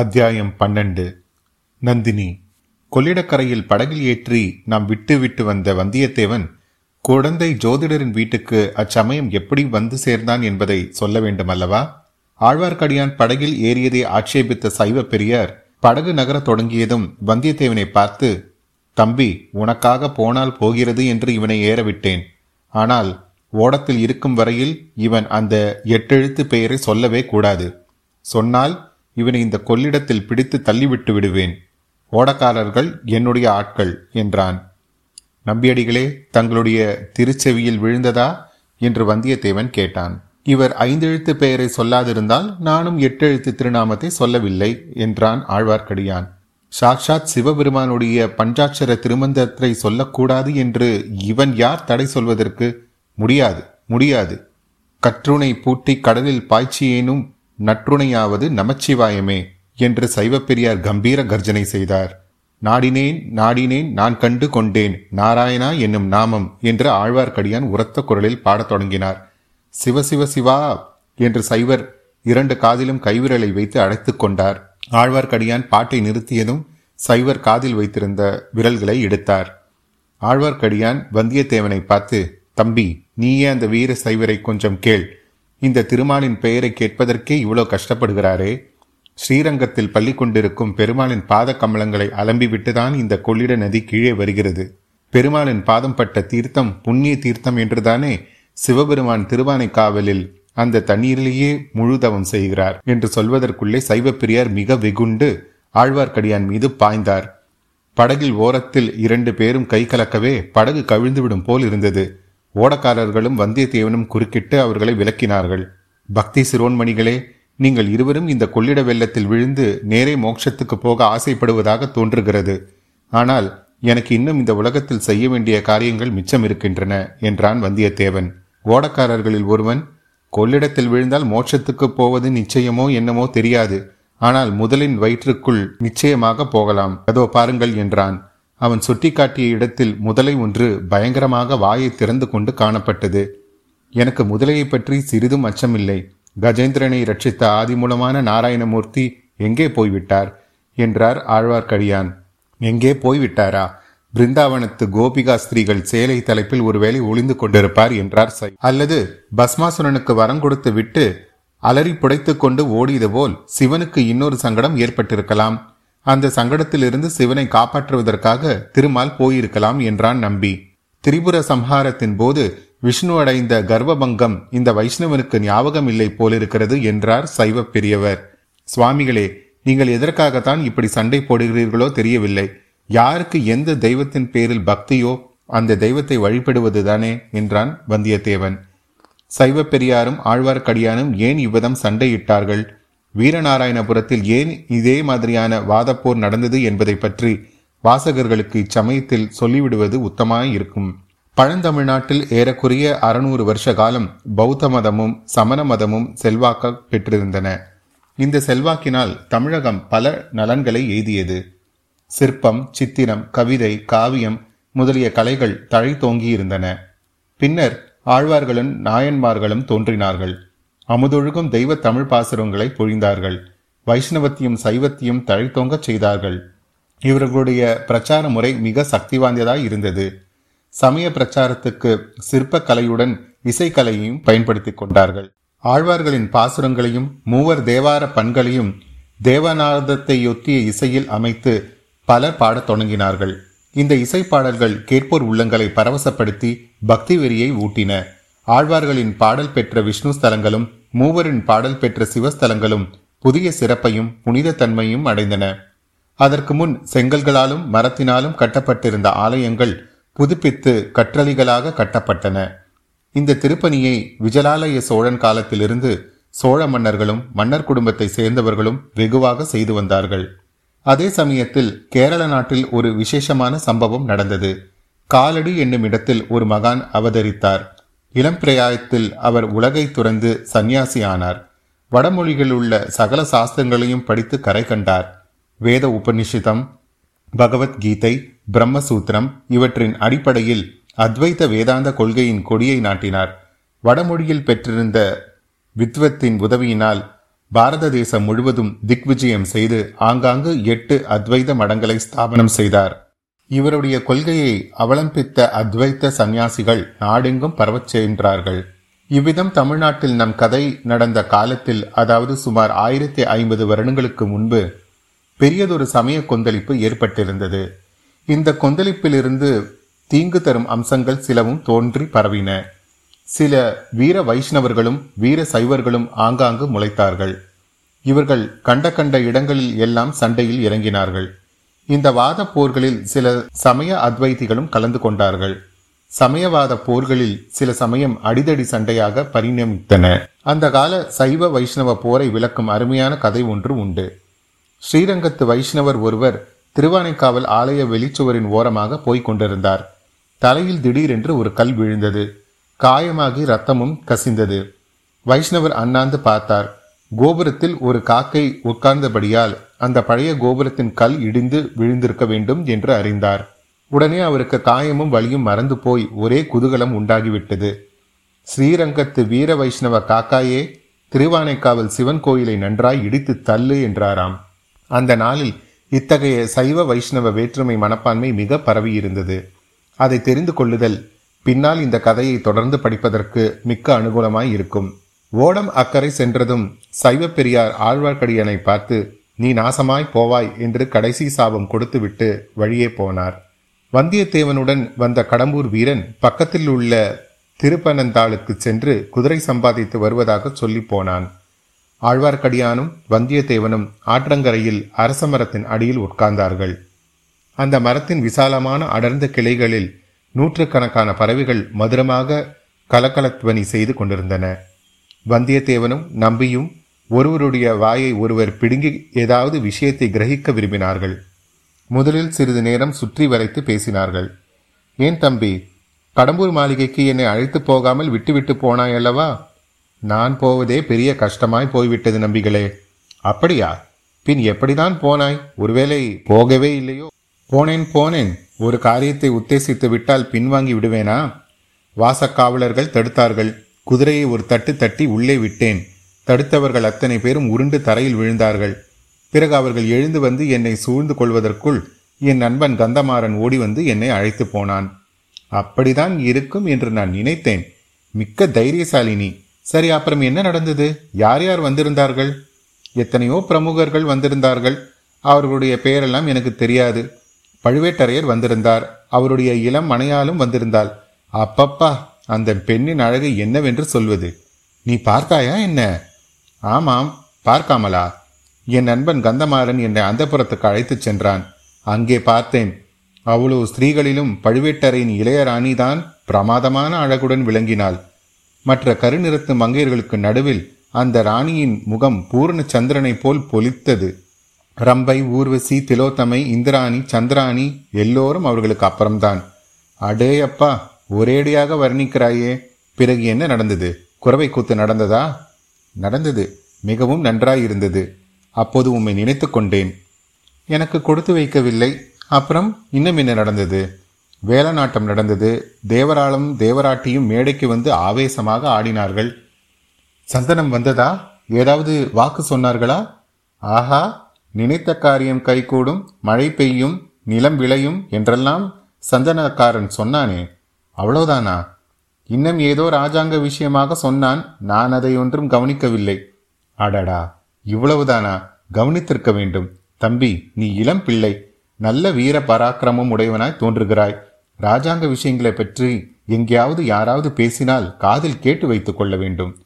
அத்தியாயம் பன்னெண்டு. நந்தினி கொள்ளிடக்கரையில் படகில் ஏற்றி நாம் விட்டு விட்டு வந்த வந்தியத்தேவன் குழந்தை ஜோதிடரின் வீட்டுக்கு அச்சமயம் எப்படி வந்து சேர்ந்தான் என்பதை சொல்ல வேண்டும் அல்லவா ஆழ்வார்க்கடியான் படகில் ஏறியதை ஆட்சேபித்த சைவ பெரியார் படகு நகரத் தொடங்கியதும் வந்தியத்தேவனை பார்த்து தம்பி உனக்காக போனால் போகிறது என்று இவனை ஏறவிட்டேன். ஆனால் ஓடத்தில் இருக்கும் வரையில் இவன் அந்த எட்டெழுத்து பெயரை சொல்லவே கூடாது. சொன்னால் இவனை இந்த கொள்ளிடத்தில் பிடித்து தள்ளிவிட்டு விடுவேன். ஓடக்காரர்கள் என்னுடைய ஆட்கள் என்றான். நம்பியடிகளே தங்களுடைய திருச்செவியில் விழுந்ததா? என்று வந்தியத்தேவன் கேட்டான். இவர் ஐந்தெழுத்து பெயரை சொல்லாதிருந்தால் நானும் எட்டெழுத்து திருநாமத்தை சொல்லவில்லை என்றான் ஆழ்வார்க்கடியான். சாக்ஷாத் சிவபெருமானுடைய பஞ்சாட்சர திருமந்தத்தை சொல்லக்கூடாது என்று இவன் யார் தடை சொல்வதற்கு? முடியாது முடியாது. கற்றுனை பூட்டி கடலில் பாய்ச்சியேனும் நற்றுணையாவது நமச்சிவாயமே என்று சைவப்பெரியார் கம்பீர கர்ஜனை செய்தார். நாடினேன் நாடினேன் நான் கண்டு கொண்டேன் நாராயணா என்னும் நாமம் என்று ஆழ்வார்க்கடியான் உரத்த குரலில் பாடத் தொடங்கினார். சிவ சிவ சிவா என்று சைவர் இரண்டு காதிலும் கைவிரலை வைத்து அழைத்து கொண்டார். ஆழ்வார்க்கடியான் பாட்டை நிறுத்தியதும் சைவர் காதில் வைத்திருந்த விரல்களை எடுத்தார். ஆழ்வார்க்கடியான் வந்தியத்தேவனை பார்த்து தம்பி நீயே அந்த வீர சைவரை கொஞ்சம் கேள். இந்த திருமாலின் பெயரை கேட்பதற்கே இவ்வளோ கஷ்டப்படுகிறாரே? ஸ்ரீரங்கத்தில் பள்ளி கொண்டிருக்கும் பெருமாளின் பாத கமலங்களை அலம்பிவிட்டுதான் இந்த கொள்ளிட நதி கீழே வருகிறது. பெருமாளின் பாதம் பட்ட தீர்த்தம் புண்ணிய தீர்த்தம் என்றுதானே சிவபெருமான் திருவானை காவலில் அந்த தண்ணீரிலேயே முழுதவம் செய்கிறார் என்று சொல்வதற்குள்ளே சைவப்பிரியார் மிக வெகுண்டு ஆழ்வார்க்கடியான் மீது பாய்ந்தார். படகில் ஓரத்தில் இரண்டு பேரும் கை கலக்கவே படகு கவிழ்ந்துவிடும் போல் இருந்தது. ஓடக்காரர்களும் வந்தியத்தேவனும் குறுக்கிட்டு அவர்களை விளக்கினார்கள் பக்தி சிரோன்மணிகளே நீங்கள் இருவரும் இந்த கொள்ளிட வெள்ளத்தில் விழுந்து நேரே மோட்சத்துக்கு போக ஆசைப்படுவதாக தோன்றுகிறது. ஆனால் எனக்கு இன்னும் இந்த உலகத்தில் செய்ய வேண்டிய காரியங்கள் மிச்சம் இருக்கின்றன என்றான் வந்தியத்தேவன். ஓடக்காரர்களில் ஒருவன் கொள்ளிடத்தில் விழுந்தால் மோட்சத்துக்கு போவது நிச்சயமோ என்னமோ தெரியாது ஆனால் முதலின் வயிற்றுக்குள் நிச்சயமாக போகலாம். அதோ பாருங்கள் என்றான். அவன் சுட்டிக்காட்டிய இடத்தில் முதலை ஒன்று பயங்கரமாக வாயை திறந்து கொண்டு காணப்பட்டது. எனக்கு முதலையை பற்றி சிறிதும் அச்சமில்லை. கஜேந்திரனை ரட்சித்த ஆதிமூலமான நாராயணமூர்த்தி எங்கே போய்விட்டார்? என்றார் ஆழ்வார்க்கடியான். எங்கே போய்விட்டாரா? பிருந்தாவனத்து கோபிகா ஸ்திரீகள் சேலை தலைப்பில் ஒருவேளை ஒளிந்து கொண்டிருப்பார் என்றார் சை. அல்லது பஸ்மாசுரனுக்கு வரம் கொடுத்து விட்டு அலறி புடைத்துக் கொண்டு ஓடியது போல் சிவனுக்கு இன்னொரு சங்கடம் ஏற்பட்டிருக்கலாம். அந்த சங்கடத்திலிருந்து சிவனை காப்பாற்றுவதற்காக திருமால் போயிருக்கலாம் என்றான் நம்பி. திரிபுர சம்ஹாரத்தின் போது விஷ்ணு அடைந்த கர்வபங்கம் இந்த வைஷ்ணவனுக்கு ஞாபகம் இல்லை போலிருக்கிறது என்றார் சைவ பெரியவர் சுவாமிகளே நீங்கள் எதற்காகத்தான் இப்படி சண்டை போடுகிறீர்களோ தெரியவில்லை. யாருக்கு எந்த தெய்வத்தின் பேரில் பக்தியோ அந்த தெய்வத்தை வழிபடுவதுதானே என்றான் வந்தியத்தேவன். சைவ பெரியாரும் ஆழ்வார்க்கடியானும் ஏன் இவ்விதம் சண்டையிட்டார்கள்? வீரநாராயணபுரத்தில் ஏன் இதே மாதிரியான வாதப்போர் நடந்தது என்பதை பற்றி வாசகர்களுக்கு இச்சமயத்தில் சொல்லிவிடுவது உத்தமாய் இருக்கும். பழந்தமிழ்நாட்டில் ஏறக்குறைய அறுநூறு வருஷ காலம் பௌத்த மதமும் சமண மதமும் செல்வாக்க பெற்றிருந்தன. இந்த செல்வாக்கினால் தமிழகம் பல நலன்களை எய்தியது. சிற்பம் சித்திரம் கவிதை காவியம் முதலிய கலைகள் தழைத்தோங்கியிருந்தன. பின்னர் ஆழ்வார்களும் நாயன்மார்களும் தோன்றினார்கள். அமுதொழுகும் தெய்வ தமிழ் பாசுரங்களை பொழிந்தார்கள். வைஷ்ணவத்தையும் சைவத்தையும் தழைத்தோங்கச் செய்தார்கள். இவர்களுடைய பிரச்சார முறை மிக சக்தி வாய்ந்ததாய் இருந்தது. சமய பிரச்சாரத்துக்கு சிற்பக்கலையுடன் இசைக்கலையையும் பயன்படுத்திக் கொண்டார்கள். ஆழ்வார்களின் பாசுரங்களையும் மூவர் தேவார பண்களையும் தேவநாதத்தையொத்திய இசையில் அமைத்து பலர் பாடத் தொடங்கினார்கள். இந்த இசை பாடல்கள் கேட்போர் உள்ளங்களை பரவசப்படுத்தி பக்தி வெறியை ஊட்டின. ஆழ்வார்களின் பாடல் பெற்ற விஷ்ணு ஸ்தலங்களும் மூவரின் பாடல் பெற்ற சிவஸ்தலங்களும் புதிய சிறப்பையும் புனித தன்மையும் அடைந்தன. அதற்கு முன் செங்கல்களாலும் மரத்தினாலும் கட்டப்பட்டிருந்த ஆலயங்கள் புதுப்பித்து கற்றளிகளாக கட்டப்பட்டன. இந்த திருப்பணியை விஜலாலய சோழன் காலத்திலிருந்து சோழ மன்னர்களும் மன்னர் குடும்பத்தை சேர்ந்தவர்களும் வெகுவாக செய்து வந்தார்கள். அதே சமயத்தில் கேரள நாட்டில் ஒரு விசேஷமான சம்பவம் நடந்தது. காலடி என்னும் இடத்தில் ஒரு மகான் அவதரித்தார். இளம் பிரயாயத்தில் அவர் உலகை துறந்து சந்நியாசி ஆனார் வடமொழிகளில் உள்ள சகல சாஸ்திரங்களையும் படித்து கரை கண்டார். வேத உபனிஷிதம் பகவத்கீதை பிரம்மசூத்திரம் இவற்றின் அடிப்படையில் அத்வைத வேதாந்த கொள்கையின் கொடியை நாட்டினார். வடமொழியில் பெற்றிருந்த வித்வத்தின் உதவியினால் பாரத தேசம் முழுவதும் திக்விஜயம் செய்து ஆங்காங்கு எட்டு அத்வைத மடங்களை ஸ்தாபனம் செய்தார். இவருடைய கொள்கையை அவலம்பித்த அத்வைத்த சந்நியாசிகள் நாடெங்கும் பரவச் சென்றார்கள். இவ்விதம் தமிழ்நாட்டில் நம் கதை நடந்த காலத்தில் அதாவது சுமார் ஆயிரத்தி ஐம்பது வருடங்களுக்கு முன்பு பெரியதொரு சமய கொந்தளிப்பு ஏற்பட்டிருந்தது. இந்த கொந்தளிப்பிலிருந்து தீங்கு தரும் அம்சங்கள் சிலவும் தோன்றி பரவின. சில வீர வைஷ்ணவர்களும் வீர சைவர்களும் ஆங்காங்கு முளைத்தார்கள். இவர்கள் கண்ட கண்ட இடங்களில் எல்லாம் சண்டையில் இறங்கினார்கள். இந்த வாத போர்களில் சில சமய அத்வைதிகளும் கலந்து கொண்டார்கள். சமயவாத போர்களில் சில சமயம் அடிதடி சண்டையாக பரிணமித்தன. அந்த கால சைவ வைஷ்ணவ போரை விளக்கும் அருமையான கதை ஒன்று உண்டு. ஸ்ரீரங்கத்து வைஷ்ணவர் ஒருவர் திருவானைக்காவல் ஆலய வெளிச்சுவரின் ஓரமாக போய்க் கொண்டிருந்தார். தலையில் திடீரென்று ஒரு கல் விழுந்தது. காயமாகி ரத்தமும் கசிந்தது. வைஷ்ணவர் அண்ணாந்து பார்த்தார். கோபுரத்தில் ஒரு காக்கை உட்கார்ந்தபடியால் அந்த பழைய கோபுரத்தின் கல் இடிந்து விழுந்திருக்க வேண்டும் என்று அறிந்தார். உடனே அவருக்கு காயமும் வலியும் மறந்து போய் ஒரே குதூகலம் உண்டாகிவிட்டது. ஸ்ரீரங்கத்து வீர வைஷ்ணவ காக்காயே திருவானைக்காவல் சிவன் கோயிலை நன்றாய் இடித்து தள்ளு என்றாராம். அந்த நாளில் இத்தகைய சைவ வைஷ்ணவ வேற்றுமை மனப்பான்மை மிக பரவியிருந்தது. அதை தெரிந்து கொள்ளுதல் பின்னால் இந்த கதையை தொடர்ந்து படிப்பதற்கு மிக்க அனுகூலமாய் இருக்கும். ஓடம் அக்கறை சென்றதும் சைவப்பெரியார் ஆழ்வார்க்கடியனை பார்த்து நீ நாசமாய் போவாய் என்று கடைசி சாபம் கொடுத்துவிட்டு வழியே போனார். வந்தியத்தேவனுடன் வந்த கடம்பூர் வீரன் பக்கத்தில் உள்ள திருப்பனந்தாளுக்கு சென்று குதிரை சம்பாதித்து வருவதாக சொல்லி போனான். ஆழ்வார்க்கடியானும் வந்தியத்தேவனும் ஆற்றங்கரையில் அரச மரத்தின் அடியில் உட்கார்ந்தார்கள். அந்த மரத்தின் விசாலமான அடர்ந்த கிளைகளில் நூற்றுக்கணக்கான பறவைகள் மதுரமாக கலக்கலத்வனி செய்து கொண்டிருந்தன. வந்தியத்தேவனும் நம்பியும் ஒருவருடைய வாயை ஒருவர் பிடுங்கி ஏதாவது விஷயத்தை கிரகிக்க விரும்பினார்கள். முதலில் சிறிது நேரம் சுற்றி வரைத்து பேசினார்கள். ஏன் தம்பி கடம்பூர் மாளிகைக்கு என்னை அழைத்து போகாமல் விட்டுவிட்டு போனாய் அல்லவா நான் போவதே பெரிய கஷ்டமாய் போய்விட்டது நம்பிகளே. அப்படியா? பின் எப்படிதான் போனாய்? ஒருவேளை போகவே இல்லையோ? போனேன் போனேன். ஒரு காரியத்தை உத்தேசித்து விட்டால் பின்வாங்கி விடுவேனா? வாசக்காவலர்கள் தடுத்தார்கள். குதிரையை ஒரு தட்டு தட்டி உள்ளே விட்டேன். தடுத்தவர்கள் அத்தனை பேரும் உருண்டு தரையில் விழுந்தார்கள். பிறகு அவர்கள் எழுந்து வந்து என்னை சூழ்ந்து கொள்வதற்குள் என் நண்பன் கந்தமாறன் ஓடி வந்து என்னை அழைத்து போனான். அப்படிதான் இருக்கும் என்று நான் நினைத்தேன். மிக்க தைரியசாலினி சரி அப்புறம் என்ன நடந்தது? யார் யார் வந்திருந்தார்கள்? எத்தனையோ பிரமுகர்கள் வந்திருந்தார்கள். அவர்களுடைய பெயரெல்லாம் எனக்கு தெரியாது. பழுவேட்டரையர் வந்திருந்தார். அவருடைய இளம் மனையாலும் வந்திருந்தாள். அப்பப்பா அந்த பெண்ணின் அழகு என்னவென்று சொல்வது? நீ பார்த்தாயா என்ன? ஆமாம் பார்க்காமலா? என் நண்பன் கந்தமாறன் என்னை அந்தபுரத்துக்கு அழைத்துச் சென்றான். அங்கே பார்த்தேன். அவ்வளவு ஸ்திரீகளிலும் பழுவேட்டரையின் இளையராணிதான் பிரமாதமான அழகுடன் விளங்கினாள். மற்ற கருநிறத்து மங்கையர்களுக்கு நடுவில் அந்த ராணியின் முகம் பூர்ண சந்திரனைப் போல் பொலித்தது. ரம்பை ஊர்வசி திலோத்தமை இந்திராணி சந்திராணி எல்லோரும் அவர்களுக்கு அப்புறம்தான். அடேயப்பா ஒரேடியாக வர்ணிக்கிறாயே. பிறகு என்ன நடந்தது? குறவை கூத்து நடந்ததா? நடந்தது. மிகவும் நன்றாயிருந்தது. அப்போது உம்மை நினைத்து கொண்டேன். எனக்கு கொடுத்து வைக்கவில்லை. அப்புறம் இன்னும் என்ன நடந்தது? வேலநாட்டம் நடந்தது. தேவராளும் தேவராட்டியும் மேடைக்கு வந்து ஆவேசமாக ஆடினார்கள். சந்தனம் வந்ததா? ஏதாவது வாக்கு சொன்னார்களா? ஆஹா நினைத்த காரியம் கைகூடும் மழை பெய்யும் நிலம் விளையும் என்றெல்லாம் சந்தனக்காரன் சொன்னானே. அவ்வளவுதானா? இன்னும் ஏதோ ராஜாங்க விஷயமாக சொன்னான். நான் அதை ஒன்றும் கவனிக்கவில்லை. அடடா இவ்வளவுதானா? கவனித்திருக்க வேண்டும். தம்பி நீ இளம் பிள்ளை. நல்ல வீர பராக்கிரமம் உடையவனாய் தோன்றுகிறாய். ராஜாங்க விஷயங்களை பற்றி எங்கேயாவது யாராவது பேசினால் காதில் கேட்டு வைத்துக் கொள்ள வேண்டும்.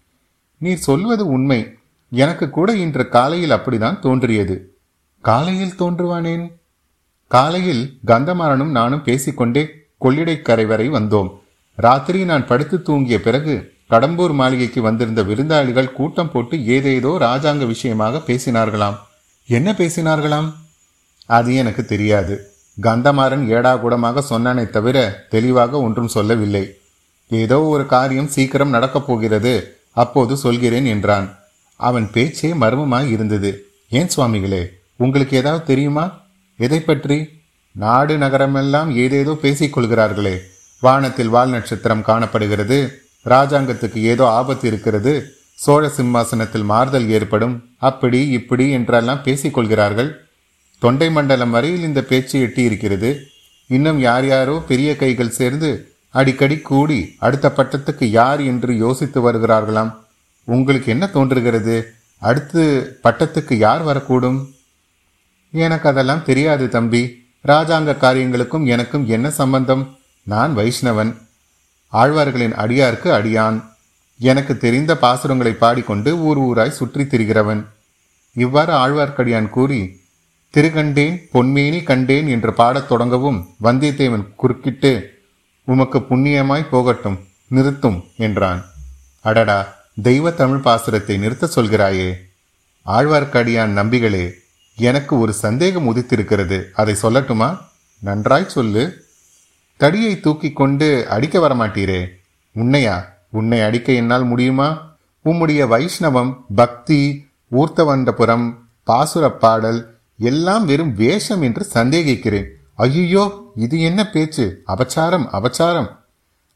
நீ சொல்வது உண்மை. எனக்கு கூட இன்று காலையில் அப்படிதான் தோன்றியது. காலையில் தோன்றுவானேன்? காலையில் கந்தமாறனும் நானும் பேசிக்கொண்டே கொள்ளிடைக்கரை வரை வந்தோம். ராத்திரி நான் படுத்து தூங்கிய பிறகு கடம்பூர் மாளிகைக்கு வந்திருந்த விருந்தாளிகள் கூட்டம் போட்டு ஏதேதோ ராஜாங்க விஷயமாக பேசினார்களாம். என்ன பேசினார்களாம்? அது எனக்கு தெரியாது. கந்தமாறன் ஏடாகூடமாக சொன்னானே தவிர தெளிவாக ஒன்றும் சொல்லவில்லை. ஏதோ ஒரு காரியம் சீக்கிரம் நடக்கப் போகிறது. அப்போது சொல்கிறேன் என்றான். அவன் பேச்சே மர்மமாய் இருந்தது. ஏன் சுவாமிகளே உங்களுக்கு ஏதாவது தெரியுமா? எதை பற்றி? நாடு நகரமெல்லாம் ஏதேதோ பேசிக் கொள்கிறார்களே வானத்தில் வால் நட்சத்திரம் காணப்படுகிறது. ராஜாங்கத்துக்கு ஏதோ ஆபத்து இருக்கிறது. சோழ சிம்மாசனத்தில் மாறுதல் ஏற்படும். அப்படி இப்படி என்றெல்லாம் பேசிக்கொள்கிறார்கள். தொண்டை மண்டலம் வரையில் இந்த பேச்சு எட்டி இருக்கிறது இன்னும் யார் யாரோ பெரிய கைகள் சேர்ந்து அடிக்கடி கூடி அடுத்த பட்டத்துக்கு யார் என்று யோசித்து வருகிறார்களாம். உங்களுக்கு என்ன தோன்றுகிறது? அடுத்து பட்டத்துக்கு யார் வரக்கூடும்? எனக்கு அதெல்லாம் தெரியாது தம்பி. ராஜாங்க காரியங்களுக்கும் எனக்கும் என்ன சம்பந்தம்? நான் வைஷ்ணவன். ஆழ்வார்களின் அடியார்க்கு அடியான். எனக்கு தெரிந்த பாசுரங்களை பாடிக்கொண்டு ஊர் ஊராய் சுற்றித் திரிகிறவன். இவ்வாறு ஆழ்வார்க்கடியான் கூறி திருகண்டேன் பொன்மேனி கண்டேன் என்று பாடத் தொடங்கவும் வந்தியத்தேவன் குறுக்கிட்டு உமக்கு புண்ணியமாய் போகட்டும் நிறுத்தும் என்றான். அடடா தெய்வ தமிழ் பாசுரத்தை நிறுத்த சொல்கிறாயே. ஆழ்வார்க்கடியான் நம்பிகளே எனக்கு ஒரு சந்தேகம் உதித்திருக்கிறது. அதை சொல்லட்டுமா? நன்றாய் சொல்லு. தடியை தூக்கி கொண்டு அடிக்க வரமாட்டீரே. உன்னையா? உன்னை அடிக்க என்னால் முடியுமா? உம்முடைய வைஷ்ணவம் பக்தி ஊர்த்தவண்டபுரம் பாசுரப்பாடல் எல்லாம் வெறும் வேஷம் என்று சந்தேகிக்கிறேன். ஐயோ இது என்ன பேச்சு? அபச்சாரம் அபச்சாரம்.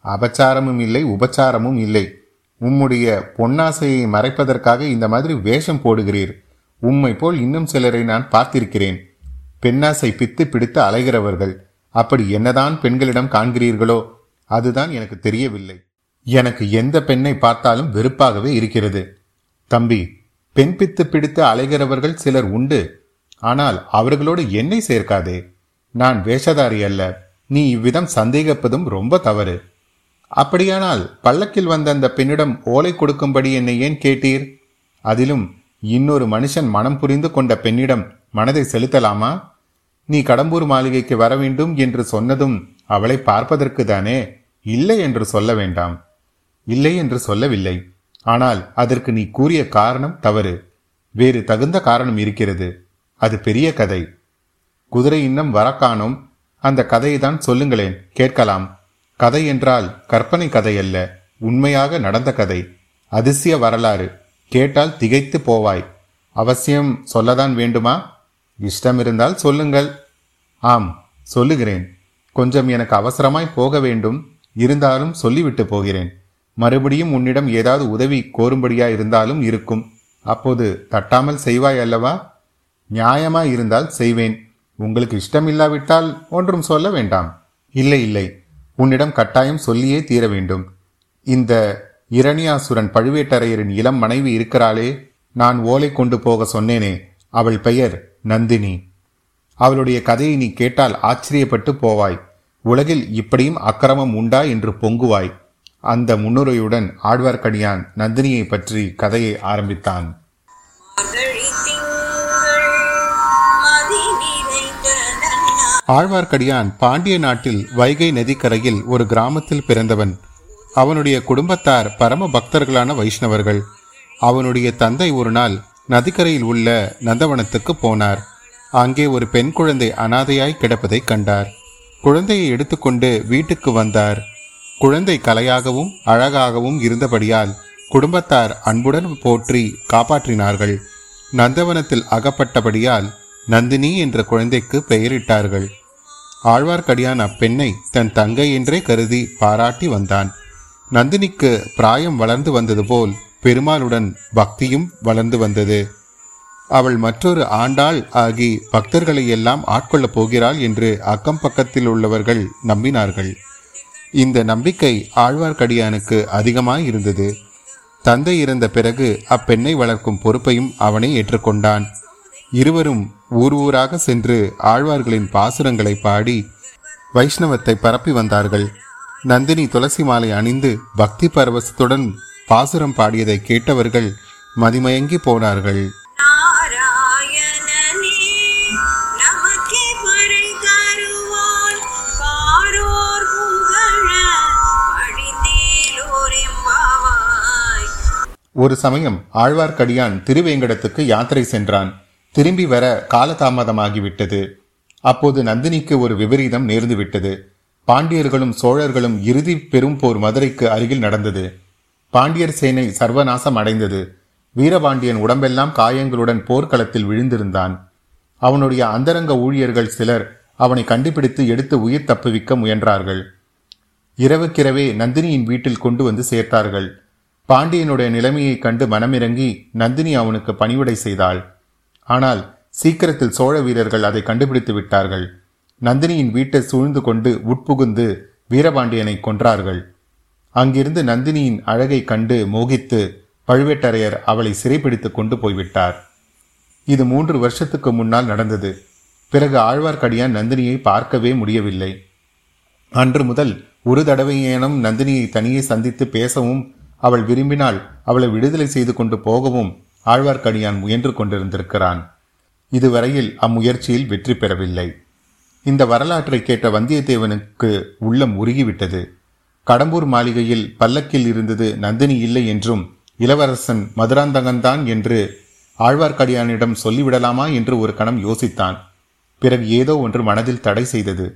அபச்சாரமும் இல்லை உபச்சாரமும் இல்லை. உம்முடைய பொன்னாசையை மறைப்பதற்காக இந்த மாதிரி வேஷம் போடுகிறீர். உம்மை போல் இன்னும் சிலரை நான் பார்த்திருக்கிறேன். பெண்ணாசை பித்து பிடித்து அலைகிறவர்கள் அப்படி என்னதான் பெண்களிடம் காண்கிறீர்களோ அதுதான் எனக்கு தெரியவில்லை. எனக்கு எந்த பெண்ணை பார்த்தாலும் வெறுப்பாகவே இருக்கிறது. தம்பி பெண் பித்து பிடித்து அலைகிறவர்கள் சிலர் உண்டு. ஆனால் அவர்களோடு என்னை சேர்க்காதே. நான் வேஷதாரி அல்ல. நீ இவ்விதம் சந்தேகிப்பதும் ரொம்ப தவறு. அப்படியானால் பல்லக்கில் வந்த அந்த பெண்ணிடம் ஓலை கொடுக்கும்படி என்னை ஏன் கேட்டீர்? அதிலும் இன்னொரு மனுஷன் மனம் புரிந்து கொண்ட பெண்ணிடம் மனதை செலுத்தலாமா? நீ கடம்பூர் மாளிகைக்கு வர வேண்டும் என்று சொன்னதும் அவளை பார்ப்பதற்கு தானே இல்லை என்று சொல்ல வேண்டாம். இல்லை என்று சொல்லவில்லை. ஆனால் அதற்கு நீ கூறிய காரணம் தவறு. வேறு தகுந்த காரணம் இருக்கிறது. அது பெரிய கதை. குதிரை இன்னும் வரக்கானோம் அந்த கதையை தான் சொல்லுங்களேன் கேட்கலாம். கதை என்றால் கற்பனை கதை அல்ல உண்மையாக நடந்த கதை. அதிசய வரலாறு. கேட்டால் திகைத்து போவாய். அவசியம் சொல்லதான் வேண்டுமா? இஷ்டம் இருந்தால் சொல்லுங்கள். ஆம் சொல்லுகிறேன். கொஞ்சம் எனக்கு அவசரமாய் போக வேண்டும். இருந்தாலும் சொல்லிவிட்டு போகிறேன். மறுபடியும் உன்னிடம் ஏதாவது உதவி கோரும்படியா இருந்தாலும் இருக்கும். அப்போது தட்டாமல் செய்வாய் அல்லவா? நியாயமா இருந்தால் செய்வேன். உங்களுக்கு இஷ்டமில்லாவிட்டால் ஒன்றும் சொல்ல வேண்டாம். இல்லை இல்லை. உன்னிடம் கட்டாயம் சொல்லியே தீர வேண்டும் இந்த இரணியாசுரன் பழுவேட்டரையரின் இளம் மனைவி இருக்கிறாளே நான் ஓலை கொண்டு போக சொன்னேனே அவள் பெயர் நந்தினி. அவளுடைய கதையை நீ கேட்டால் ஆச்சரியப்பட்டு போவாய். உலகில் இப்படியும் அக்கிரமம் உண்டா என்று பொங்குவாய். அந்த முன்னுரையுடன் ஆழ்வார்க்கடியான் நந்தினியை பற்றி கதையை ஆரம்பித்தான். ஆழ்வார்க்கடியான் பாண்டிய நாட்டில் வைகை நதிக்கரையில் ஒரு கிராமத்தில் பிறந்தவன். அவனுடைய குடும்பத்தார் பரம பக்தர்களான வைஷ்ணவர்கள். அவனுடைய தந்தை ஒரு நாள் நதிக்கரையில் உள்ள நந்தவனத்துக்கு போனார். அங்கே ஒரு பெண் குழந்தை அனாதையாய் கிடப்பதை கண்டார். குழந்தையை எடுத்துக்கொண்டு வீட்டுக்கு வந்தார். குழந்தை கலையாகவும் அழகாகவும் இருந்தபடியால் குடும்பத்தார் அன்புடன் போற்றி காப்பாற்றினார்கள். நந்தவனத்தில் அகப்பட்டபடியால் நந்தினி என்ற குழந்தைக்கு பெயரிட்டார்கள். ஆழ்வார்க்கடியான் அப்பெண்ணை தன் தங்கை என்றே கருதி பாராட்டி வந்தான். நந்தினிக்கு பிராயம் வளர்ந்து வந்தது போல் பெருமாளுடன் பக்தியும் வளர்ந்து வந்தது. அவள் மற்றொரு ஆண்டாள் ஆகி பக்தர்களை எல்லாம் ஆட்கொள்ளப் போகிறாள் என்று அக்கம் பக்கத்தில் உள்ளவர்கள் நம்பினார்கள். இந்த நம்பிக்கை ஆழ்வார்க்கடியானுக்கு அதிகமாய் இருந்தது. தந்தை இறந்த பிறகு அப்பெண்ணை வளர்க்கும் பொறுப்பையும் அவனை ஏற்றுக்கொண்டான். இருவரும் ஊர் ஊராக சென்று ஆழ்வார்களின் பாசுரங்களை பாடி வைஷ்ணவத்தை பரப்பி வந்தார்கள். நந்தினி துளசி மாலை அணிந்து பக்தி பரவசத்துடன் பாசுரம் பாடியதை கேட்டவர்கள் மதிமயங்கி போனார்கள். ஒரு சமயம் ஆழ்வார்க்கடியான் திருவேங்கடத்துக்கு யாத்திரை சென்றான். திரும்பி வர காலதாமதமாகிவிட்டது. அப்போது நந்தினிக்கு ஒரு விபரீதம் நேர்ந்து விட்டது பாண்டியர்களும் சோழர்களும் இறுதி பெரும் போர் மதுரைக்கு அருகில் நடந்தது. பாண்டியர் சேனை சர்வநாசம் அடைந்தது. வீரபாண்டியன் உடம்பெல்லாம் காயங்களுடன் போர்க்களத்தில் விழுந்திருந்தான். அவனுடைய அந்தரங்க ஊழியர்கள் சிலர் அவனை கண்டுபிடித்து எடுத்து உயிர் தப்புவிக்க முயன்றார்கள். இரவுக்கிரவே நந்தினியின் வீட்டில் கொண்டு வந்து சேர்த்தார்கள். பாண்டியனுடைய நிலைமையைக் கண்டு மனமிறங்கி நந்தினி அவனுக்கு பணிவிடை செய்தாள். ஆனால் சீக்கிரத்தில் சோழ வீரர்கள் அதை கண்டுபிடித்து விட்டார்கள். நந்தினியின் வீட்டை சூழ்ந்து கொண்டு உட்புகுந்து வீரபாண்டியனை கொன்றார்கள். அங்கிருந்து நந்தினியின் அழகை கண்டு மோகித்து பழுவேட்டரையர் அவளை சிறைப்பிடித்து கொண்டு போய்விட்டார். இது மூன்று வருஷத்துக்கு முன்னால் நடந்தது. பிறகு ஆழ்வார்க்கடியான் நந்தினியை பார்க்கவே முடியவில்லை. அன்று முதல் ஒரு தடவையேனும் நந்தினியை தனியே சந்தித்து பேசவும் அவள் விரும்பினால் அவளை விடுதலை செய்து கொண்டு போகவும் ஆழ்வார்க்கடியான் முயன்று கொண்டிருந்திருக்கிறான். இதுவரையில் அம்முயற்சியில் வெற்றி பெறவில்லை. இந்த வரலாற்றை கேட்ட வந்தியத்தேவனுக்கு உள்ளம் உருகிவிட்டது. கடம்பூர் மாளிகையில் பல்லக்கில் இருந்தது நந்தினி இல்லை என்றும் இளவரசன் மதுராந்தகன்தான் என்று ஆழ்வார்க்கடியானிடம் சொல்லிவிடலாமா என்று ஒரு கணம் யோசித்தான். பிறகு ஏதோ ஒன்று மனதில் தடை செய்தது.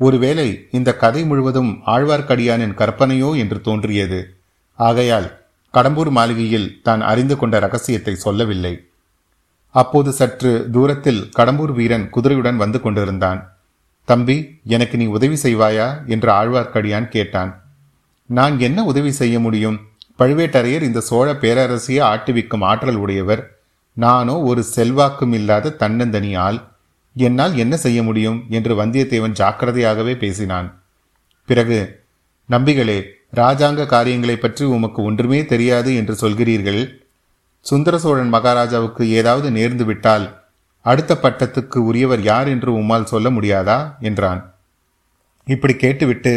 ஒருவேளை இந்த கதை முழுவதும் ஆழ்வார்க்கடியானின் கற்பனையோ என்று தோன்றியது. ஆகையால் கடம்பூர் மாளிகையில் தான் அறிந்து கொண்ட ரகசியத்தை சொல்லவில்லை. அப்போது சற்று தூரத்தில் கடம்பூர் வீரன் குதிரையுடன் வந்து கொண்டிருந்தான். தம்பி எனக்கு நீ உதவி செய்வாயா? என்று ஆழ்வார்க்கடியான் கேட்டான். நான் என்ன உதவி செய்ய முடியும்? பழுவேட்டரையர் இந்த சோழ பேரரசியை ஆட்டுவிக்கும் ஆற்றல் உடையவர். நானோ ஒரு செல்வாக்கும் இல்லாத தன்னந்தனி ஆள் என்னால் என்ன செய்ய முடியும்? என்று வந்தியத்தேவன் ஜாக்கிரதையாகவே பேசினான். பிறகு நம்பிகளே ராஜாங்க காரியங்களை பற்றி உமக்கு ஒன்றுமே தெரியாது என்று சொல்கிறீர்கள். சுந்தர சோழன் மகாராஜாவுக்கு ஏதாவது நேர்ந்து விட்டால் அடுத்த பட்டத்துக்கு உரியவர் யார் என்று உம்மால் சொல்ல முடியாதா? என்றான். இப்படி கேட்டுவிட்டு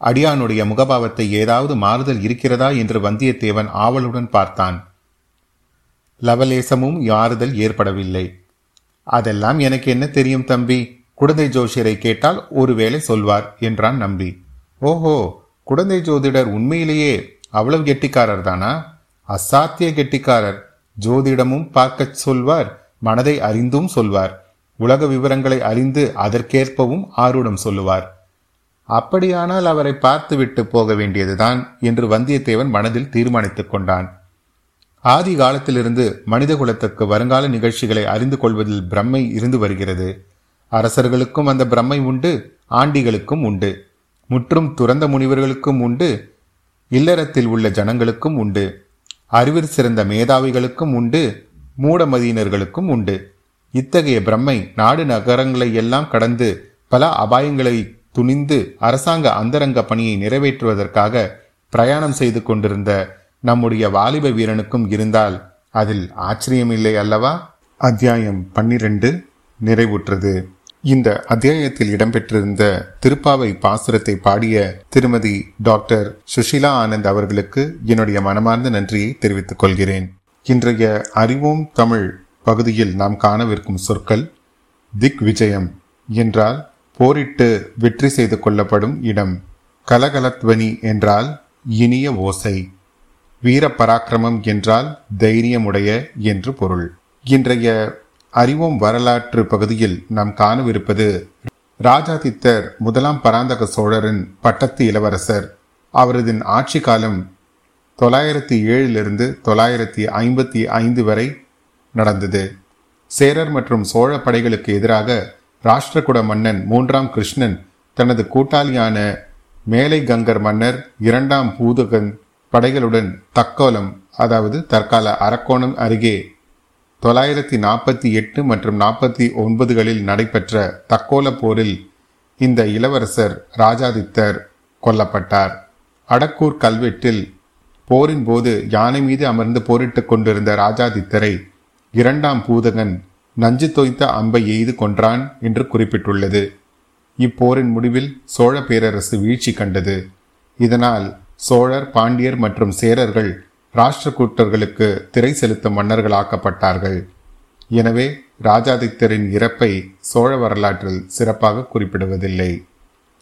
அடியானுடைய முகபாவத்தை ஏதாவது மாறுதல் இருக்கிறதா? என்று வந்தியத்தேவன் ஆவலுடன் பார்த்தான். லவலேசமும் யாறுதல் ஏற்படவில்லை. அதெல்லாம் எனக்கு என்ன தெரியும் தம்பி? குடந்தை ஜோஷியரை கேட்டால் ஒருவேளை சொல்வார் என்றான் நம்பி. ஓஹோ குடந்தை ஜோதிடர் உண்மையிலேயே அவ்வளவு கெட்டிக்காரர் தானா அசாத்திய கெட்டிக்காரர். ஜோதிடமும் பார்க்கச் சொல்வார் மனதை அறிந்தும் சொல்வார். உலக விவரங்களை அறிந்து அதற்கேற்பவும் ஆர்வம் சொல்லுவார். அப்படியானால் அவரை பார்த்துவிட்டு போக வேண்டியதுதான் என்று வந்தியத்தேவன் மனதில் தீர்மானித்துக் கொண்டான். ஆதி காலத்திலிருந்து மனித குலத்துக்கு வருங்கால நிகழ்ச்சிகளை அறிந்து கொள்வதில் பிரம்மை இருந்து வருகிறது. அரசர்களுக்கும் அந்த பிரம்மை உண்டு ஆண்டிகளுக்கும் உண்டு. முற்றும் துறந்த முனிவர்களுக்கும் உண்டு இல்லறத்தில் உள்ள ஜனங்களுக்கும் உண்டு. அறிவிற் சிறந்த மேதாவிகளுக்கும் உண்டு மூடமதியினர்களுக்கும் உண்டு. இத்தகைய பிரம்மை நாடு நகரங்களை எல்லாம் கடந்து பல அபாயங்களை துணிந்து அரசாங்க அந்தரங்க பணியை நிறைவேற்றுவதற்காக பிரயாணம் செய்து கொண்டிருந்த நம்முடைய வாலிப வீரனுக்கும் இருந்தால் அதில் ஆச்சரியமில்லை அல்லவா? அத்தியாயம் பன்னிரண்டு நிறைவுற்றது. இந்த அத்தியாயத்தில் இடம்பெற்றிருந்த திருப்பாவை பாசுரத்தை பாடிய திருமதி டாக்டர் சுஷிலா ஆனந்த் அவர்களுக்கு என்னுடைய மனமார்ந்த நன்றியை தெரிவித்துக் கொள்கிறேன். இன்றைய அறிவோம் தமிழ் பகுதியில் நாம் காணவிருக்கும் சொற்கள் திக் விஜயம் என்றால் போரிட்டு வெற்றி செய்து கொள்ளப்படும் இடம். கலகலத்வனி என்றால் இனிய ஓசை. வீர பராக்கிரமம் என்றால் தைரியமுடைய என்று பொருள். இன்றைய அறிவோம் வரலாற்று பகுதியில் நாம் காணவிருப்பது ராஜாதித்தர் முதலாம் பராந்தக சோழரின் பட்டத்து இளவரசர். அவரது ஆட்சி காலம் தொள்ளாயிரத்தி ஏழிலிருந்து தொள்ளாயிரத்தி ஐம்பத்தி ஐந்து வரை நடந்தது. சேரர் மற்றும் சோழ படைகளுக்கு எதிராக ராஷ்டிரகுட மன்னன் மூன்றாம் கிருஷ்ணன் தனது கூட்டாளியான மேலை கங்கர் மன்னர் இரண்டாம் பூதகன் படைகளுடன் தக்கோலம் அதாவது தற்கால அரக்கோணம் அருகே தொள்ளாயிரத்தி நாற்பத்தி எட்டு மற்றும் நாற்பத்தி ஒன்பதுகளில் நடைபெற்ற தக்கோல போரில் இந்த இளவரசர் ராஜாதித்தர் கொல்லப்பட்டார். அடக்கூர் கல்வெட்டில் போரின் போது யானை மீது அமர்ந்து போரிட்டுக் கொண்டிருந்த ராஜாதித்தரை இரண்டாம் பூதகன் நஞ்சு தோய்த்த அம்பை எய்து கொன்றான் என்று குறிப்பிட்டுள்ளது. இப்போரின் முடிவில் சோழ பேரரசு வீழ்ச்சி கண்டது. இதனால் சோழர் பாண்டியர் மற்றும் சேரர்கள் ராஷ்டிரகூட்டர்களுக்கு திரை செலுத்தும் மன்னர்களாக்கப்பட்டார்கள். எனவே ராஜாதித்தரின் இறப்பை சோழ வரலாற்றில் சிறப்பாக குறிப்பிடுவதில்லை.